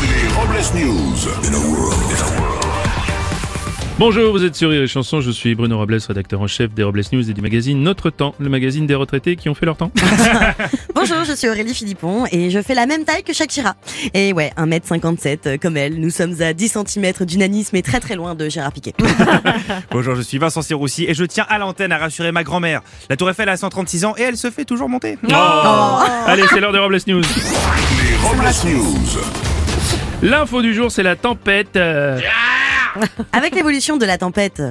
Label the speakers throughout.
Speaker 1: Les Robles News. In a world. In a world.
Speaker 2: Bonjour, vous êtes sur Rire et Chanson, je suis Bruno Robles, rédacteur en chef des Robles News et du magazine Notre Temps, le magazine des retraités qui ont fait leur temps.
Speaker 3: Bonjour, je suis Aurélie Philippon et je fais la même taille que Shakira. Et ouais, 1m57 euh, comme elle, nous sommes à 10 cm d'unanisme et très très loin de Gérard Piquet.
Speaker 4: Bonjour, je suis Vincent Siroussi et je tiens à l'antenne à rassurer ma grand-mère. La Tour Eiffel a 136 ans et elle se fait toujours monter.
Speaker 2: Allez, c'est l'heure des Robles News.
Speaker 1: Les Robles News.
Speaker 2: L'info du jour, c'est la tempête. euh,
Speaker 3: Avec l'évolution de la tempête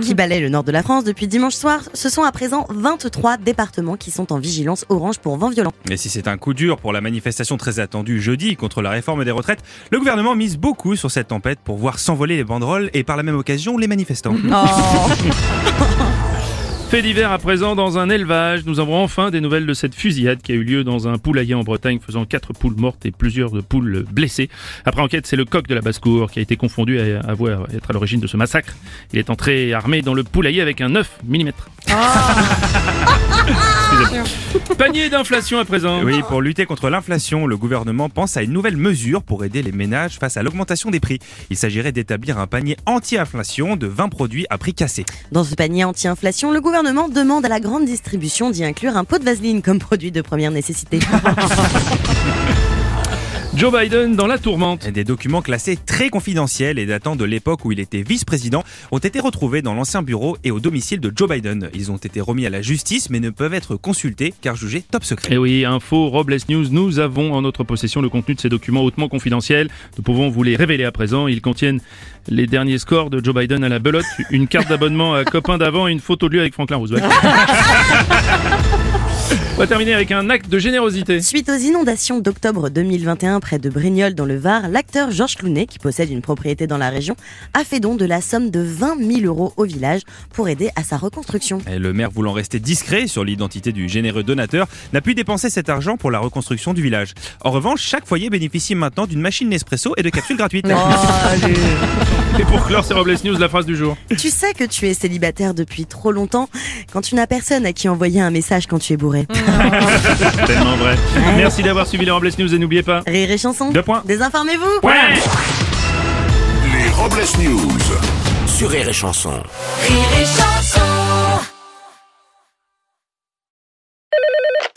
Speaker 3: qui balaie le nord de la France depuis dimanche soir, ce sont à présent 23 départements qui sont en vigilance orange pour vent violent.
Speaker 4: Mais si c'est un coup dur pour la manifestation très attendue jeudi contre la réforme des retraites, le gouvernement mise beaucoup sur cette tempête pour voir s'envoler les banderoles et par la même occasion les manifestants.
Speaker 2: Fait divers à présent dans un élevage. Nous avons enfin des nouvelles de cette fusillade qui a eu lieu dans un poulailler en Bretagne, faisant quatre poules mortes et plusieurs de poules blessées. Après enquête, c'est le coq de la basse-cour qui a été confondu à avoir être à l'origine de ce massacre. Il est entré armé dans le poulailler avec un 9 mm. Excusez-moi. Panier d'inflation à présent.
Speaker 4: Oui, pour lutter contre l'inflation, le gouvernement pense à une nouvelle mesure pour aider les ménages face à l'augmentation des prix. Il s'agirait d'établir un panier anti-inflation de 20 produits à prix cassé.
Speaker 3: Dans ce panier anti-inflation, le gouvernement demande à la grande distribution d'y inclure un pot de vaseline comme produit de première nécessité.
Speaker 2: Joe Biden dans la tourmente.
Speaker 4: Des documents classés très confidentiels et datant de l'époque où il était vice-président ont été retrouvés dans l'ancien bureau et au domicile de Joe Biden. Ils ont été remis à la justice mais ne peuvent être consultés car jugés top secret.
Speaker 2: Et Eh oui, info Robles News, nous avons en notre possession le contenu de ces documents hautement confidentiels. Nous pouvons vous les révéler à présent. Ils contiennent les derniers scores de Joe Biden à la belote, une carte d'abonnement à copain d'avant et une photo de lui avec Franklin Roosevelt. On va terminer avec un acte de générosité.
Speaker 3: Suite aux inondations d'octobre 2021 près de Brignoles dans le Var, l'acteur Georges Clounet, qui possède une propriété dans la région, a fait don de la somme de 20 000 euros au village pour aider à sa reconstruction.
Speaker 4: Et le maire voulant rester discret sur l'identité du généreux donateur n'a pu dépenser cet argent pour la reconstruction du village. En revanche, chaque foyer bénéficie maintenant d'une machine Nespresso et de capsules gratuites.
Speaker 2: Et pour clore ces Robles News, la phrase du jour.
Speaker 3: Tu sais que tu es célibataire depuis trop longtemps quand tu n'as personne à qui envoyer un message quand tu es bourré.
Speaker 2: Tellement vrai. Merci d'avoir suivi les Robles News et n'oubliez pas.
Speaker 3: Rire et chanson.
Speaker 2: Deux points.
Speaker 3: Désinformez-vous.
Speaker 2: Ouais
Speaker 1: Les Robles News.
Speaker 5: Sur Rire et Chanson.